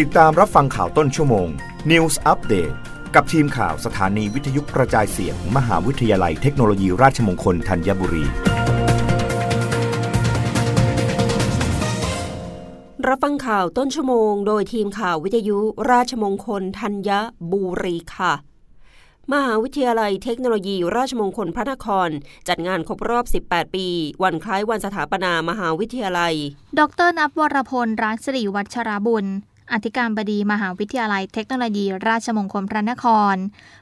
ติดตามรับฟังข่าวต้นชั่วโมง News Update กับทีมข่าวสถานีวิทยุกระจายเสียงมมหาวิทยาลัยเทคโนโลยีราชมงคลธัญบุรี รับฟังข่าวต้นชั่วโมง โดยทีมข่าววิทยุราชมงคลธัญบุรีค่ะมหาวิทยาลัยเทคโนโลยีราชมงคลพระนคร จัดงานครบรอบ 18 ปี วันคล้ายวันสถาปนามหาวิทยาลัย ดรนับวรพล รักสิริวัชราบุญ อธิการบดีมหาวิทยาลัยเทคโนโลยี ราชมงคลพระนคร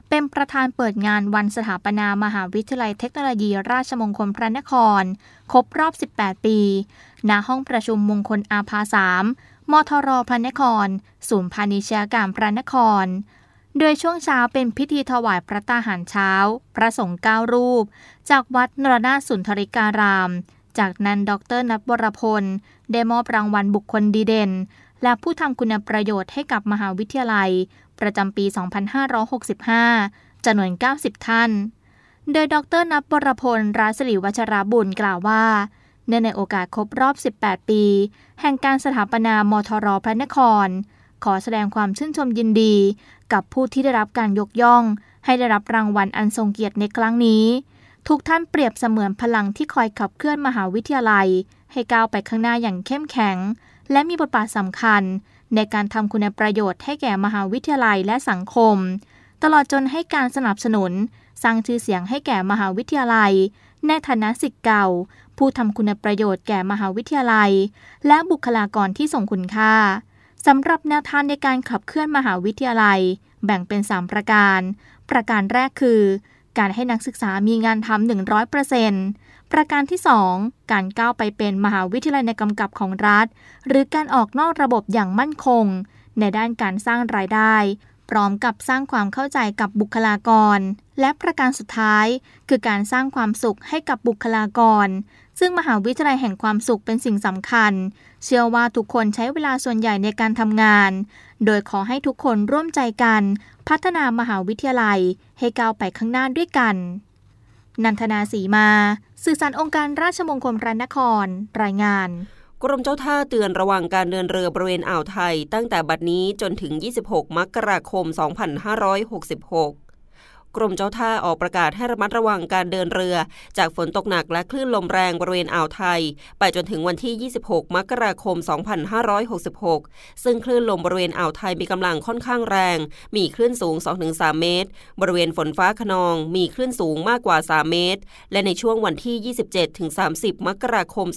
เป็นประธานเปิดงานวันสถาปนามหาวิทยาลัยเทคโนโลยี ราชมงคลพระนคร ครบรอบ 18 ปี ณ ห้องประชุมมงคลอาภาสามมทรพระนคร ศูนย์พาณิชยการมพระนคร โดยช่วงเช้าเป็นพิธีถวายพระตาหารเช้า พระสงฆ์เก้ารูป จากวัดนรนาสุนทริการาม จากนั้นดรนัทวรพล ได้มอบรางวัลบุคคลดีเด่น และผู้ทำคุณประโยชน์ให้กับมหาวิทยาลัย ประจำปี 2565จำนวน 90 ท่าน โดยดรนัทวรพลราศรีวัชราบุญกล่าวว่า เนื่องในโอกาสครบรอบ 18 ปี แห่งการสถาปนามทรพระนคร ขอแสดงความชื่นชมยินดี กับผู้ที่ได้รับการยกย่อง ให้ได้รับรางวัลอันทรงเกียรติในครั้งนี้ ทุกท่านเปรียบเสมือนพลังที่คอยขับเคลื่อนมหาวิทยาลัย ให้ก้าวไปข้างหน้าอย่างเข้มแข็ง และมีบทบาทสำคัญ ในการทำคุณประโยชน์ให้แก่มหาวิทยาลัยและสังคม ตลอดจนให้การสนับสนุน สร้างชื่อเสียงให้แก่มหาวิทยาลัย ในฐานะสิทธิ์เก่า ผู้ทำคุณประโยชน์แก่มหาวิทยาลัย และบุคลากรที่ส่งคุณค่าสำหรับแนวทางในการขับเคลื่อนมหาวิทยาลัย แบ่งเป็น 3 ประการ ประการแรกคือ การให้นักศึกษามีงานทำ100%ประการที่ 2 การก้าวไปเป็นมหาวิทยาลัยในกำกับของรัฐ หรือการออกนอกระบบอย่างมั่นคง ในด้านการสร้างรายได้พร้อมกับสร้างความเข้าใจกับบุคลากร และประการสุดท้าย คือการสร้างความสุขให้กับบุคลากร ซึ่งมหาวิทยาลัยแห่งความสุขเป็นสิ่งสำคัญ เชื่อว่าทุกคนใช้เวลาส่วนใหญ่ในการทำงาน โดยขอให้ทุกคนร่วมใจกัน พัฒนามหาวิทยาลัย ให้ก้าวไปข้างหน้าด้วยกัน นันทนาสีมา สื่อสารองค์การราชมงคลพระนคร รายงานกรมเจ้าท่าเตือนระวังการเดินเรือบริเวณอ่าวไทย ตั้งแต่บัดนี้จนถึง 26 มกราคม 2566 กรมเจ้าท่าออกประกาศให้ระมัดระวังการเดินเรือ จากฝนตกหนักและคลื่นลมแรงบริเวณอ่าวไทย ไปจนถึงวันที่ 26 มกราคม 2566 ซึ่งคลื่นลมบริเวณอ่าวไทยมีกำลังค่อนข้างแรง มีคลื่นสูง 2-3 เมตร บริเวณฝนฟ้าขนอง มีคลื่นสูงมากกว่า 3 เมตร และในช่วงวันที่ 27-30 มกราคม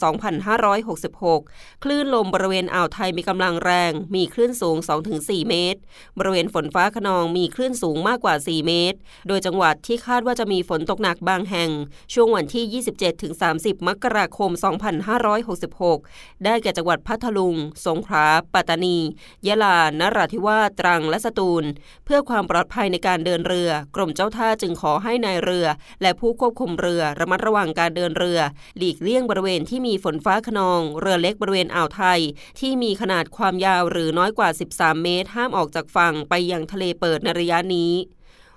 2566 คลื่นลมบริเวณอ่าวไทยมีกำลังแรง มีคลื่นสูง 2-4 เมตร บริเวณฝนฟ้าขนองมีคลื่นสูงมากกว่า 4 เมตรโดยจังหวัดที่คาดว่าจะมีฝนตกหนักบางแห่ง ช่วงวันที่ 27-30 มกราคม 2566 ได้แก่จังหวัดพัทลุง สงขลา ปัตตานี ยะลา นราธิวาส ตรัง และสตูล เพื่อความปลอดภัยในการเดินเรือ กรมเจ้าท่าจึงขอให้นายเรือ และผู้ควบคุมเรือระมัดระวังการเดินเรือ หลีกเลี่ยงบริเวณที่มีฝนฟ้าขนอง เรือเล็กบริเวณอ่าวไทย ที่มีขนาดความยาวหรือน้อยกว่า 13 เมตร ห้ามออกจากฝั่งไปยังทะเลเปิดในระยะนี้